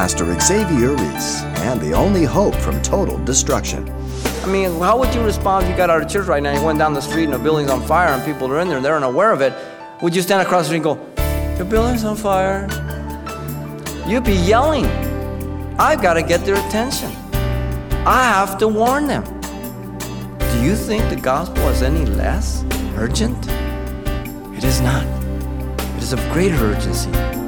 Pastor Xavier Reese, and the only hope from total destruction. I mean, how would you respond if you got out of church right now, and you went down the street and a building's on fire and people are in there and they're unaware of it? Would you stand across the street and go, The building's on fire? You'd be yelling. I've got to get their attention. I have to warn them. Do you think the gospel is any less urgent? It is not. It is of greater urgency.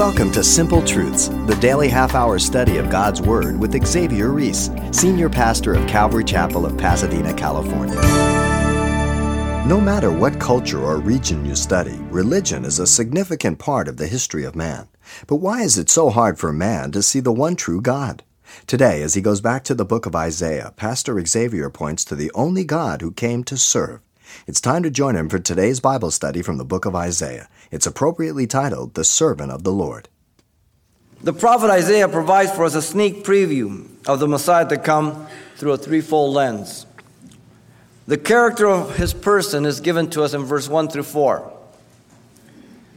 Welcome to Simple Truths, the daily half hour study of God's Word with Xavier Reese, Senior Pastor of Calvary Chapel of Pasadena, California. No matter what culture or region you study, religion is a significant part of the history of man. But why is it so hard for man to see the one true God? Today, as he goes back to the book of Isaiah, Pastor Xavier points to the only God who came to serve. It's time to join him for today's Bible study from the book of Isaiah. It's appropriately titled The Servant of the Lord. The prophet Isaiah provides for us a sneak preview of the Messiah to come through a threefold lens. The character of his person is given to us in verse 1 through 4.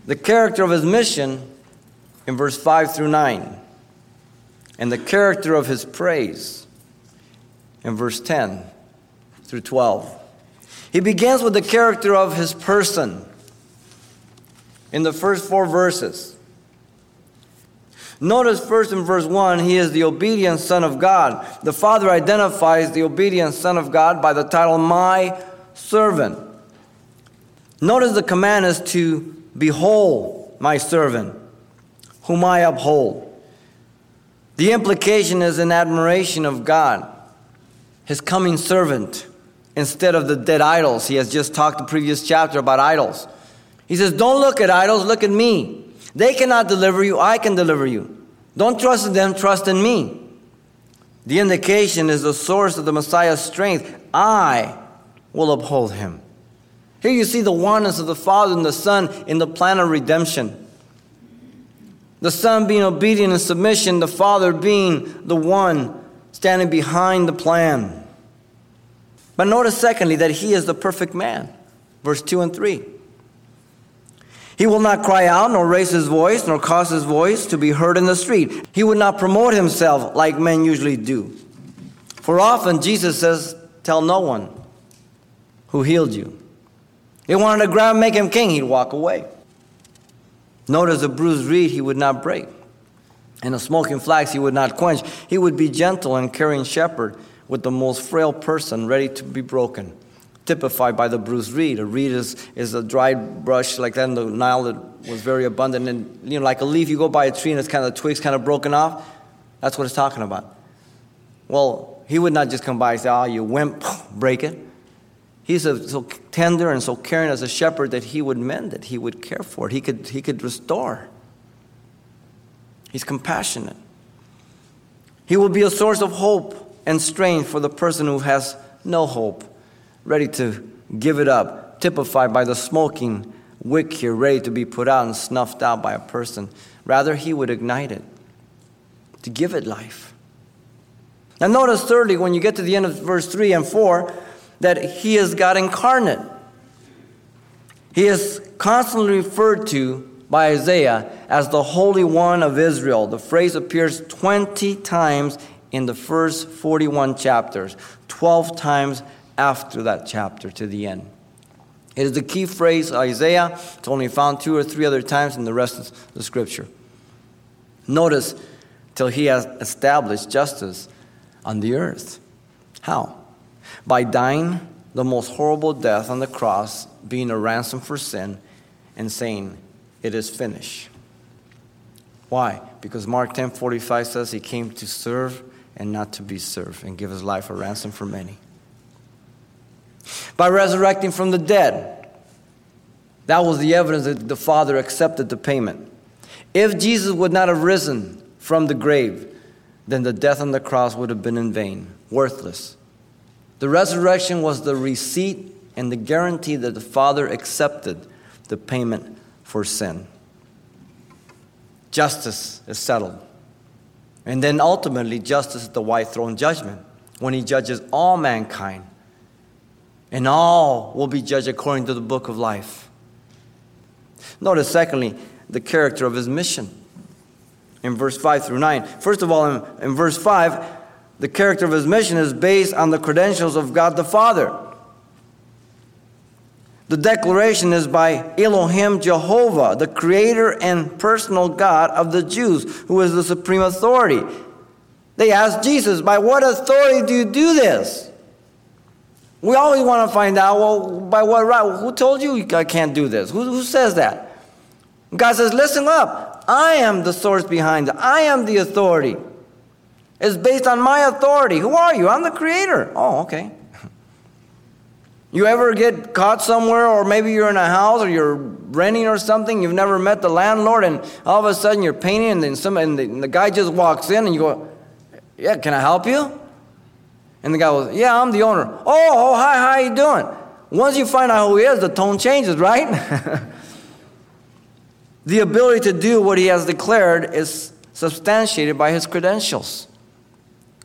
The character of his mission in verse 5 through 9. And the character of his praise in verse 10 through 12. He begins with the character of his person in the first four verses. Notice first in verse 1, he is the obedient Son of God. The Father identifies the obedient Son of God by the title, My Servant. Notice the command is to behold my servant, whom I uphold. The implication is an admiration of God, his coming servant, instead of the dead idols. He has just talked the previous chapter about idols. He says, Don't look at idols, look at me. They cannot deliver you, I can deliver you. Don't trust in them, trust in me. The indication is the source of the Messiah's strength. I will uphold him. Here you see the oneness of the Father and the Son in the plan of redemption. The Son being obedient and submission, the Father being the one standing behind the plan. But notice, secondly, that He is the perfect man. Verse 2 and 3. He will not cry out, nor raise his voice, nor cause his voice to be heard in the street. He would not promote himself like men usually do. For often Jesus says, Tell no one who healed you. They wanted to grab him, make him king, he'd walk away. Notice a bruised reed he would not break, and a smoking flax he would not quench. He would be gentle and caring shepherd with the most frail person ready to be broken typified by the bruised reed. A reed is, is a dried brush like that in the Nile that was very abundant. And, you know, like a leaf, you go by a tree and it's kind of, the twig's kind of broken off. That's what it's talking about. Well, he would not just come by and say, oh, you wimp, break it. He's a, so tender and so caring as a shepherd that he would mend it. He would care for it. He could, he could restore. He's compassionate. He will be a source of hope and strength for the person who has no hope ready to give it up, typified by the smoking wick here, ready to be put out and snuffed out by a person. Rather, he would ignite it to give it life. Now, notice thirdly, when you get to the end of verse 3 and 4, that he is God incarnate. He is constantly referred to by Isaiah as the Holy One of Israel. The phrase appears 20 times in the first 41 chapters, 12 times after that chapter to the end. It is the key phrase, Isaiah. It's only found two or three other times in the rest of the scripture. Notice, till he has established justice on the earth. How? By dying the most horrible death on the cross, being a ransom for sin, and saying, It is finished. Why? Because Mark 10 45 says he came to serve and not to be served, and give his life a ransom for many by resurrecting from the dead. That was the evidence that the Father accepted the payment. If Jesus would not have risen from the grave, then the death on the cross would have been in vain, worthless. The resurrection was the receipt and the guarantee that the Father accepted the payment for sin. Justice is settled. And then ultimately, justice is the white throne judgment when he judges all mankind and all will be judged according to the book of life. Notice, secondly, the character of his mission in verse 5 through 9. First of all, in, in verse 5, the character of his mission is based on the credentials of God the Father. The declaration is by Elohim Jehovah, the creator and personal God of the Jews, who is the supreme authority. They asked Jesus, By what authority do you do this? We always want to find out, well, by what right? Who told you I can't do this? Who, who says that? God says, Listen up. I am the source behind it, I am the authority. It's based on my authority. Who are you? I'm the creator. Oh, okay. You ever get caught somewhere, or maybe you're in a house or you're renting or something, you've never met the landlord, and all of a sudden you're painting, and then some, and the, and the guy just walks in, and you go, Yeah, can I help you? And the guy goes, Yeah, I'm the owner. Oh, oh hi, how you doing? Once you find out who he is, the tone changes, right? the ability to do what he has declared is substantiated by his credentials.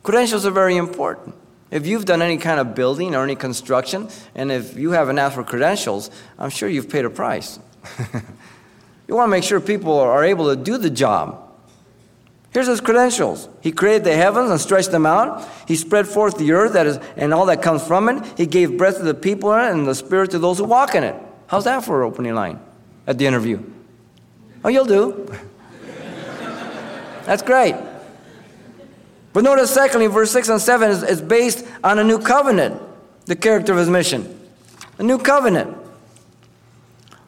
Credentials are very important. If you've done any kind of building or any construction, and if you haven't asked for credentials, I'm sure you've paid a price. you want to make sure people are able to do the job. Here's his credentials. He created the heavens and stretched them out. He spread forth the earth that is, and all that comes from it. He gave breath to the people in it and the spirit to those who walk in it. How's that for an opening line at the interview? Oh, you'll do. That's great. But notice, secondly, verse 6 and 7 is, is based on a new covenant, the character of his mission. A new covenant.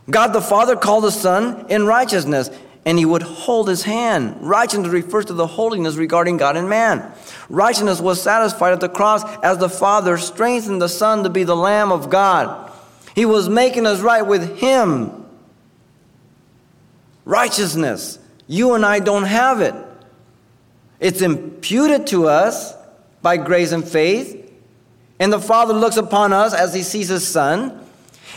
God the Father called the Son in righteousness, and he would hold his hand. Righteousness refers to the holiness regarding God and man. Righteousness was satisfied at the cross as the Father strengthened the Son to be the Lamb of God. He was making us right with him. Righteousness. You and I don't have it. It's imputed to us by grace and faith. And the Father looks upon us as he sees his Son.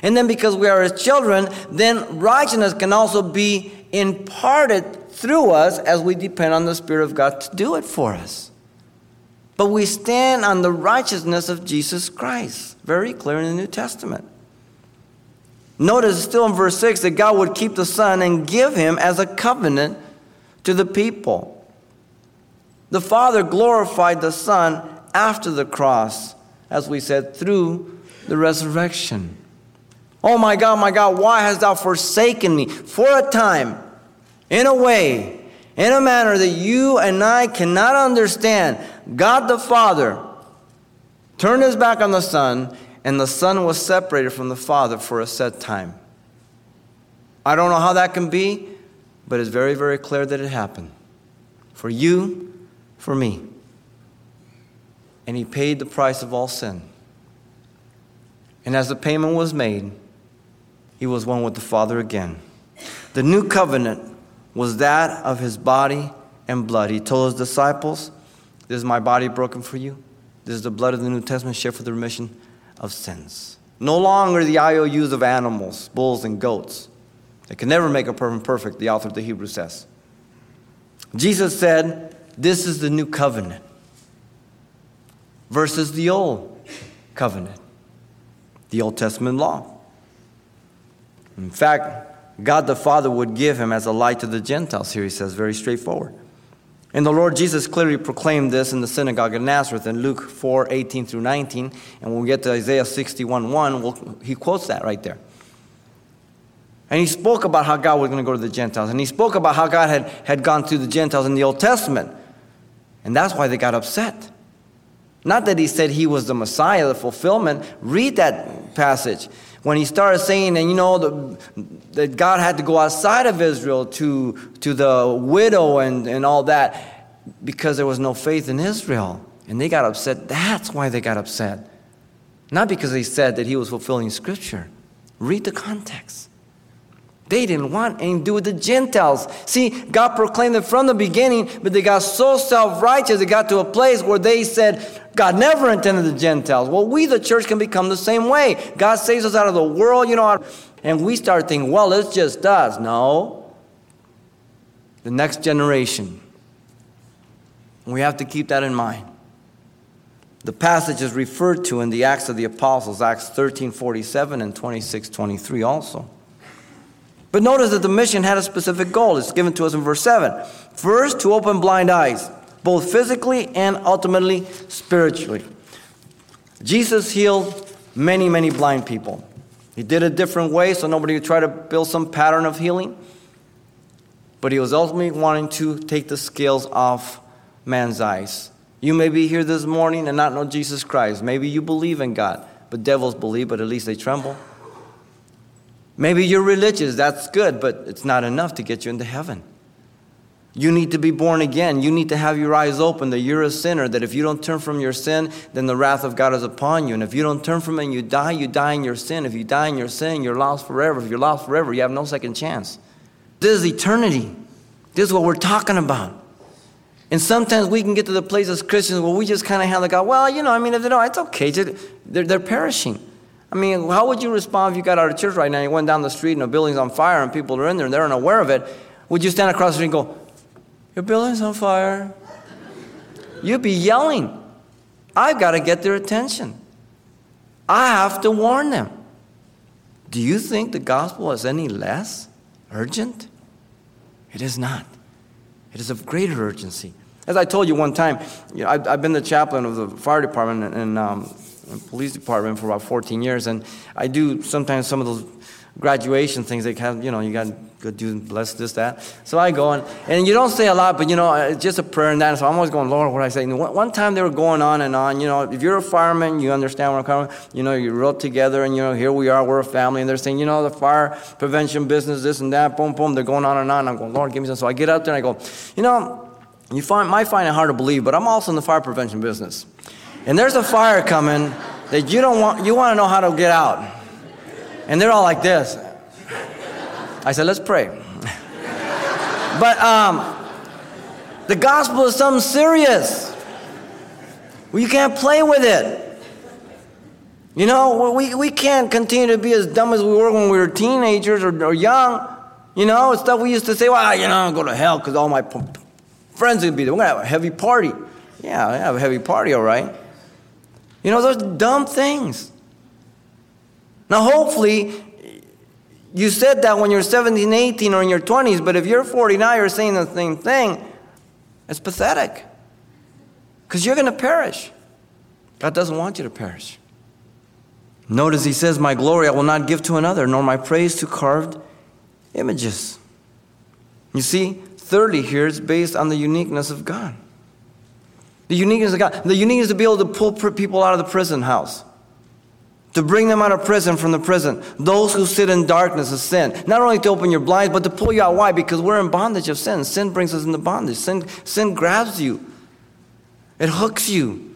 And then, because we are his children, then righteousness can also be imparted through us as we depend on the Spirit of God to do it for us. But we stand on the righteousness of Jesus Christ. Very clear in the New Testament. Notice still in verse 6 that God would keep the Son and give him as a covenant to the people. The Father glorified the Son after the cross, as we said, through the resurrection. Oh my God, my God, why hast thou forsaken me for a time, in a way, in a manner that you and I cannot understand? God the Father turned his back on the Son, and the Son was separated from the Father for a set time. I don't know how that can be, but it's very, very clear that it happened. For you for me. And he paid the price of all sin. And as the payment was made, he was one with the Father again. The new covenant was that of his body and blood. He told his disciples, This is my body broken for you. This is the blood of the New Testament shed for the remission of sins. No longer the IOUs of animals, bulls, and goats. They can never make a person perfect, the author of the Hebrews says. Jesus said, this is the new covenant versus the old covenant, the Old Testament law. In fact, God the Father would give him as a light to the Gentiles, here he says, very straightforward. And the Lord Jesus clearly proclaimed this in the synagogue of Nazareth in Luke 4 18 through 19. And when we get to Isaiah 61 1, we'll, he quotes that right there. And he spoke about how God was going to go to the Gentiles. And he spoke about how God had, had gone to the Gentiles in the Old Testament. And that's why they got upset. Not that he said he was the Messiah, the fulfillment. Read that passage. When he started saying, and you know, the, that God had to go outside of Israel to, to the widow and, and all that because there was no faith in Israel. And they got upset. That's why they got upset. Not because they said that he was fulfilling Scripture. Read the context. They didn't want anything to do with the Gentiles. See, God proclaimed it from the beginning, but they got so self righteous, it got to a place where they said, God never intended the Gentiles. Well, we, the church, can become the same way. God saves us out of the world, you know, and we start thinking, well, it's just us. No. The next generation. We have to keep that in mind. The passage is referred to in the Acts of the Apostles, Acts 13 47 and 26 23 also. But notice that the mission had a specific goal. It's given to us in verse 7. First, to open blind eyes, both physically and ultimately spiritually. Jesus healed many, many blind people. He did it a different way so nobody would try to build some pattern of healing. But he was ultimately wanting to take the scales off man's eyes. You may be here this morning and not know Jesus Christ. Maybe you believe in God, but devils believe, but at least they tremble. Maybe you're religious, that's good, but it's not enough to get you into heaven. You need to be born again. You need to have your eyes open that you're a sinner, that if you don't turn from your sin, then the wrath of God is upon you. And if you don't turn from it and you die, you die in your sin. If you die in your sin, you're lost forever. If you're lost forever, you have no second chance. This is eternity. This is what we're talking about. And sometimes we can get to the place as Christians where we just kind of handle God, well, you know, I mean, if they don't, it's okay. They're, they're perishing. I mean, how would you respond if you got out of church right now and you went down the street and a building's on fire and people are in there and they're unaware of it? Would you stand across the street and go, Your building's on fire? You'd be yelling. I've got to get their attention. I have to warn them. Do you think the gospel is any less urgent? It is not. It is of greater urgency. As I told you one time, you know, I've, I've, been the chaplain of the fire department and, um, police department for about 14 years, and I do sometimes some of those graduation things. They have, you know, you got to do bless this, that. So I go and, and you don't say a lot, but you know, it's just a prayer and that. So I'm always going, Lord, what do I say? And one, time they were going on and on. You know, if you're a fireman, you understand where I'm coming. You know, you're wrote together, and you know, here we are, we're a family, and they're saying, you know, the fire prevention business, this and that, boom, boom. They're going on and on. I'm going, Lord, give me some. So I get out there and I go, you know, you find, might find it hard to believe, but I'm also in the fire prevention business. And there's a fire coming that you don't want, you want to know how to get out. And they're all like this. I said, let's pray. but um, the gospel is something serious. You can't play with it. You know, we, we can't continue to be as dumb as we were when we were teenagers or, or young. You know, stuff we used to say, well, you know, I'll go to hell because all my friends would be there. We're going to have a heavy party. Yeah, I have a heavy party, all right. You know, those dumb things. Now, hopefully, you said that when you're 17, 18, or in your 20s, but if you're 49, you're saying the same thing. It's pathetic. Because you're going to perish. God doesn't want you to perish. Notice he says, My glory I will not give to another, nor my praise to carved images. You see, thirdly, here it's based on the uniqueness of God. The uniqueness of God. The uniqueness to be able to pull people out of the prison house. To bring them out of prison from the prison. Those who sit in darkness of sin. Not only to open your blinds, but to pull you out. Why? Because we're in bondage of sin. Sin brings us into bondage. Sin, sin grabs you. It hooks you.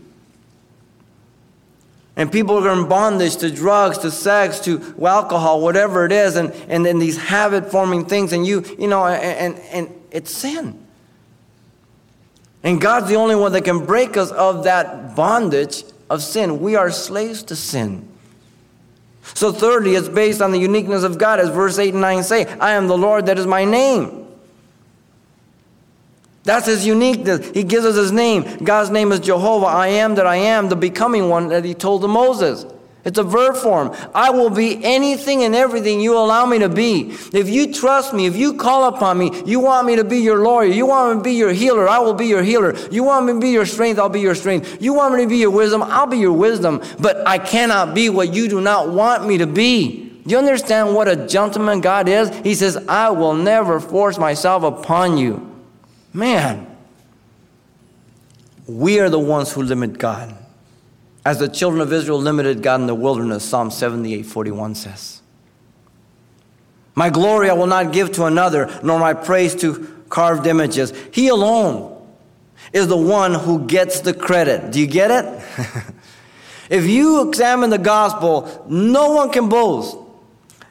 And people are in bondage to drugs, to sex, to alcohol, whatever it is, and, and then these habit forming things, and you, you know, and, and, and it's sin. And God's the only one that can break us of that bondage of sin. We are slaves to sin. So, thirdly, it's based on the uniqueness of God, as verse 8 and 9 say I am the Lord, that is my name. That's his uniqueness. He gives us his name. God's name is Jehovah. I am that I am, the becoming one that he told to Moses. It's a verb form. I will be anything and everything you allow me to be. If you trust me, if you call upon me, you want me to be your lawyer, you want me to be your healer, I will be your healer. You want me to be your strength, I'll be your strength. You want me to be your wisdom, I'll be your wisdom. But I cannot be what you do not want me to be. Do you understand what a gentleman God is? He says, I will never force myself upon you. Man, we are the ones who limit God. As the children of Israel limited God in the wilderness, Psalm 78 41 says. My glory I will not give to another, nor my praise to carved images. He alone is the one who gets the credit. Do you get it? if you examine the gospel, no one can boast.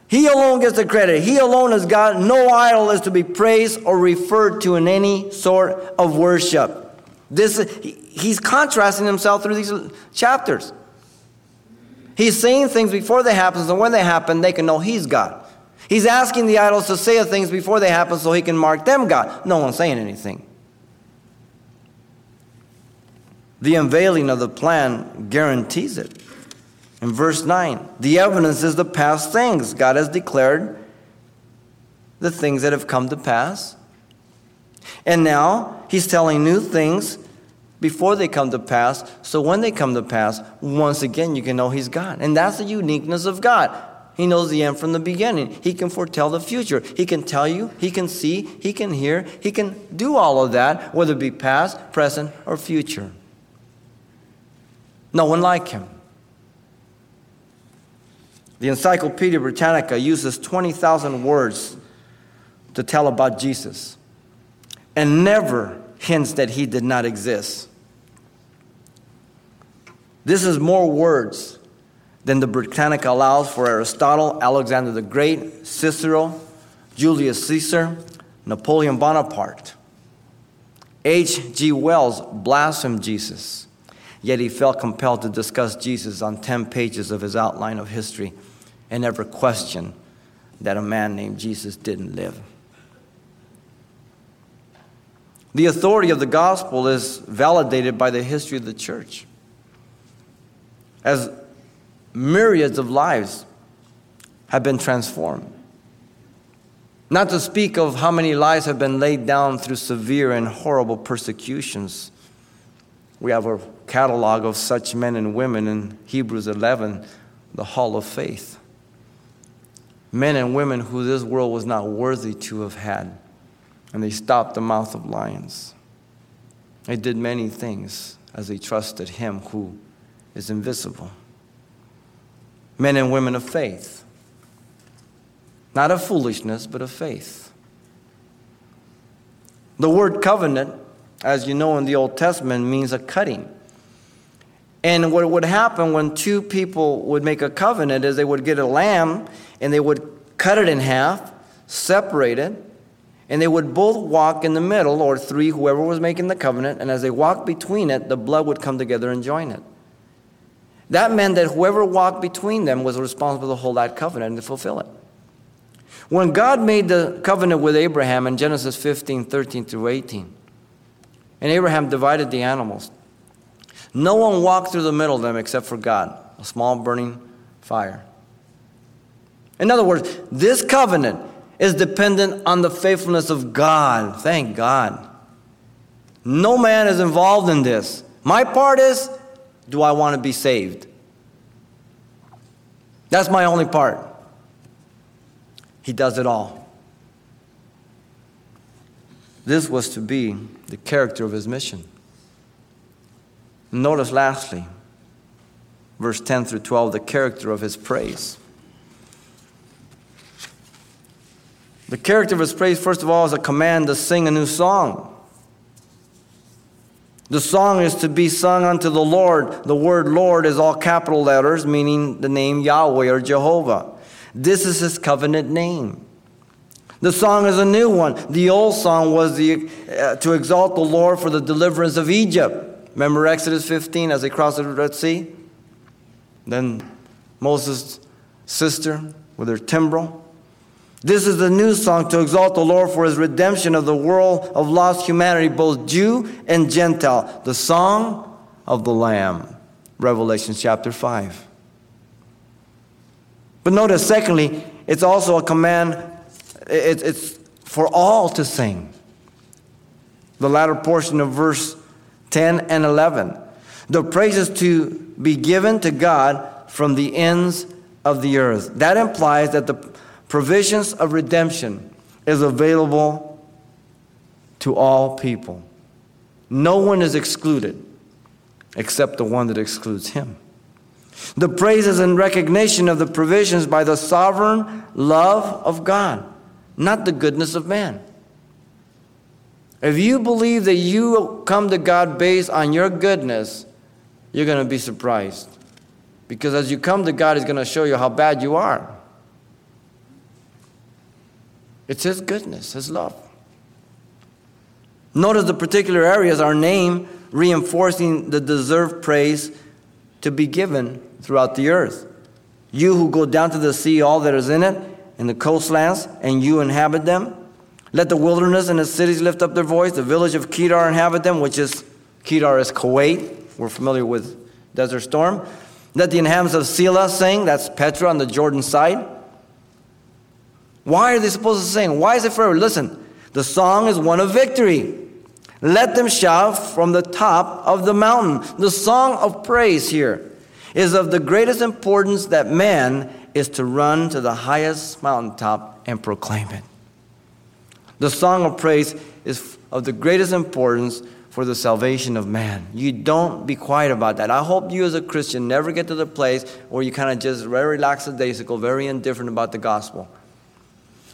He alone gets the credit. He alone is God. No idol is to be praised or referred to in any sort of worship. This, he's contrasting himself through these chapters. He's saying things before they happen, so when they happen, they can know he's God. He's asking the idols to say things before they happen so he can mark them God. No one's saying anything. The unveiling of the plan guarantees it. In verse 9, the evidence is the past things. God has declared the things that have come to pass. And now he's telling new things before they come to pass. So when they come to pass, once again, you can know he's God. And that's the uniqueness of God. He knows the end from the beginning. He can foretell the future. He can tell you, he can see, he can hear, he can do all of that, whether it be past, present, or future. No one like him. The Encyclopedia Britannica uses 20,000 words to tell about Jesus and never hints that he did not exist. This is more words than the Britannica allows for Aristotle, Alexander the Great, Cicero, Julius Caesar, Napoleon Bonaparte. H.G. Wells blasphemed Jesus, yet he felt compelled to discuss Jesus on 10 pages of his outline of history and never questioned that a man named Jesus didn't live. The authority of the gospel is validated by the history of the church. As myriads of lives have been transformed. Not to speak of how many lives have been laid down through severe and horrible persecutions. We have a catalog of such men and women in Hebrews 11, the Hall of Faith. Men and women who this world was not worthy to have had and they stopped the mouth of lions. They did many things as they trusted Him who is invisible. Men and women of faith, not of foolishness, but of faith. The word covenant, as you know in the Old Testament, means a cutting. And what would happen when two people would make a covenant is they would get a lamb and they would cut it in half, separate it, and they would both walk in the middle, or three, whoever was making the covenant, and as they walked between it, the blood would come together and join it. That meant that whoever walked between them was responsible to hold that covenant and to fulfill it. When God made the covenant with Abraham in Genesis 15, 13 through 18, and Abraham divided the animals, no one walked through the middle of them except for God, a small burning fire. In other words, this covenant is dependent on the faithfulness of God. Thank God. No man is involved in this. My part is do I want to be saved? That's my only part. He does it all. This was to be the character of his mission. Notice lastly, verse 10 through 12, the character of his praise. The character of his praise, first of all, is a command to sing a new song. The song is to be sung unto the Lord. The word Lord is all capital letters, meaning the name Yahweh or Jehovah. This is his covenant name. The song is a new one. The old song was the, uh, to exalt the Lord for the deliverance of Egypt. Remember Exodus 15 as they crossed the Red Sea? Then Moses' sister with her timbrel. This is the new song to exalt the Lord for his redemption of the world of lost humanity, both Jew and Gentile. The song of the Lamb. Revelation chapter 5. But notice, secondly, it's also a command, it's for all to sing. The latter portion of verse 10 and 11. The praises to be given to God from the ends of the earth. That implies that the provisions of redemption is available to all people. No one is excluded except the one that excludes him. The praises and recognition of the provisions by the sovereign love of God, not the goodness of man. If you believe that you come to God based on your goodness, you're going to be surprised. Because as you come to God, He's going to show you how bad you are. It's His goodness, His love. Notice the particular areas are named, reinforcing the deserved praise to be given throughout the earth. You who go down to the sea, all that is in it, and the coastlands, and you inhabit them. Let the wilderness and the cities lift up their voice. The village of Kedar inhabit them, which is, Kedar is Kuwait. we're familiar with Desert Storm. Let the inhabitants of Selah sing, that's Petra on the Jordan side. Why are they supposed to sing? Why is it forever? Listen, the song is one of victory. Let them shout from the top of the mountain. The song of praise here is of the greatest importance that man is to run to the highest mountaintop and proclaim it. The song of praise is of the greatest importance for the salvation of man. You don't be quiet about that. I hope you, as a Christian, never get to the place where you kind of just very lackadaisical, very indifferent about the gospel.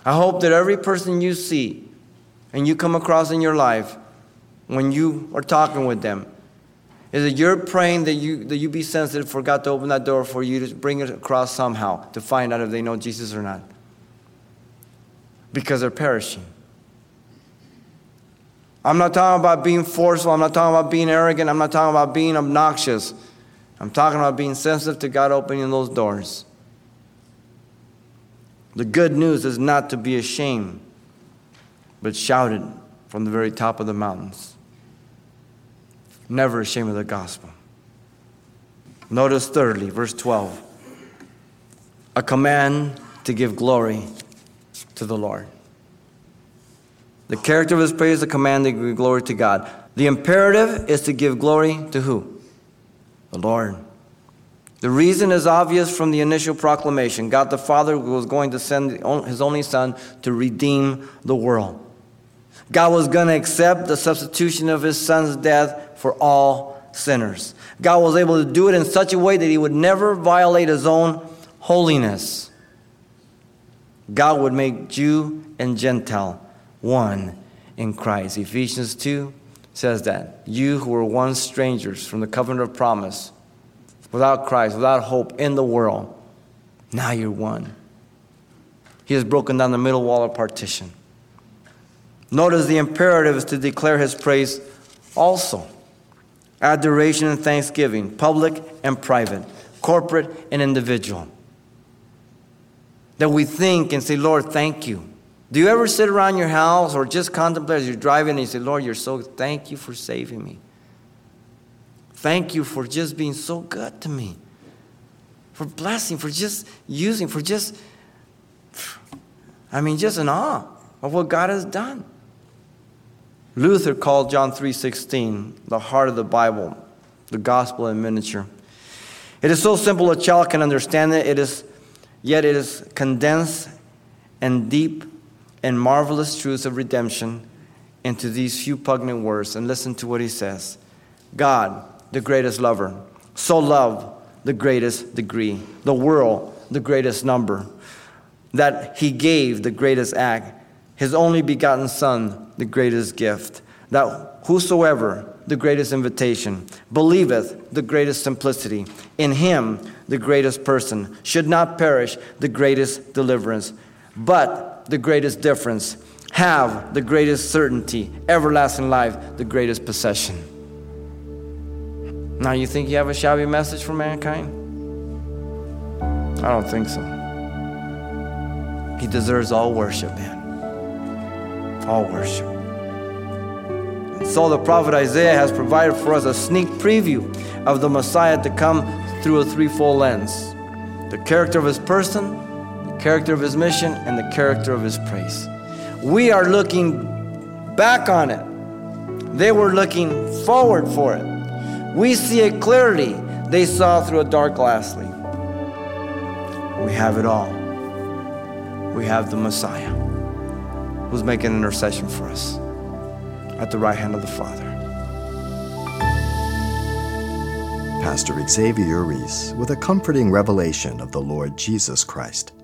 I hope that every person you see and you come across in your life, when you are talking with them, is that you're praying that you, that you be sensitive for God to open that door for you to bring it across somehow to find out if they know Jesus or not. Because they're perishing. I'm not talking about being forceful. I'm not talking about being arrogant. I'm not talking about being obnoxious. I'm talking about being sensitive to God opening those doors. The good news is not to be ashamed, but shouted from the very top of the mountains never ashamed of the gospel. Notice thirdly, verse 12 a command to give glory to the Lord. The character of his praise is a command to give glory to God. The imperative is to give glory to who? The Lord. The reason is obvious from the initial proclamation. God the Father was going to send his only Son to redeem the world. God was going to accept the substitution of his Son's death for all sinners. God was able to do it in such a way that he would never violate his own holiness. God would make Jew and Gentile one in Christ. Ephesians 2 says that. You who were once strangers from the covenant of promise, without Christ, without hope in the world, now you're one. He has broken down the middle wall of partition. Notice the imperative is to declare his praise also adoration and thanksgiving, public and private, corporate and individual. That we think and say, Lord, thank you. Do you ever sit around your house or just contemplate as you're driving and you say, Lord, you're so, thank you for saving me. Thank you for just being so good to me. For blessing, for just using, for just, I mean, just in awe of what God has done. Luther called John 3:16 the heart of the Bible, the gospel in miniature. It is so simple a child can understand it. It is yet it is condensed and deep and marvelous truths of redemption into these few pungent words. And listen to what he says. God, the greatest lover, so loved the greatest degree, the world, the greatest number, that he gave the greatest act, his only begotten Son, the greatest gift, that whosoever, the greatest invitation, believeth the greatest simplicity, in him the greatest person, should not perish the greatest deliverance, but the greatest difference, have the greatest certainty, everlasting life, the greatest possession. Now, you think you have a shabby message for mankind? I don't think so. He deserves all worship, man all worship. And so the prophet Isaiah has provided for us a sneak preview of the Messiah to come through a threefold lens the character of his person, the character of his mission, and the character of his praise. We are looking back on it, they were looking forward for it. We see it clearly. They saw through a dark glassly. We have it all. We have the Messiah who's making intercession for us at the right hand of the Father. Pastor Xavier Reese with a comforting revelation of the Lord Jesus Christ.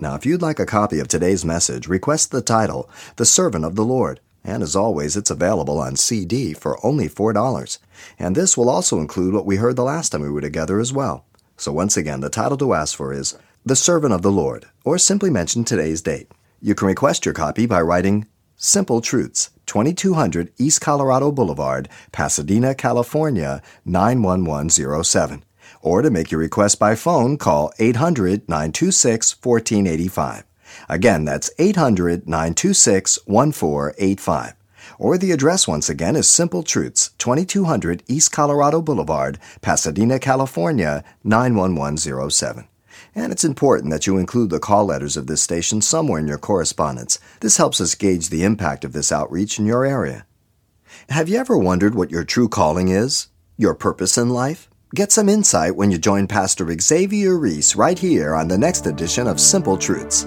Now, if you'd like a copy of today's message, request the title, The Servant of the Lord. And as always, it's available on CD for only $4. And this will also include what we heard the last time we were together as well. So once again, the title to ask for is The Servant of the Lord, or simply mention today's date. You can request your copy by writing Simple Truths, 2200 East Colorado Boulevard, Pasadena, California, 91107. Or to make your request by phone, call 800 926 1485. Again, that's 800 926 1485. or the address once again is Simple Truths, 2200 East Colorado Boulevard, Pasadena, California, 91107. And it's important that you include the call letters of this station somewhere in your correspondence. This helps us gauge the impact of this outreach in your area. Have you ever wondered what your true calling is? Your purpose in life? Get some insight when you join Pastor Xavier Reese right here on the next edition of Simple Truths.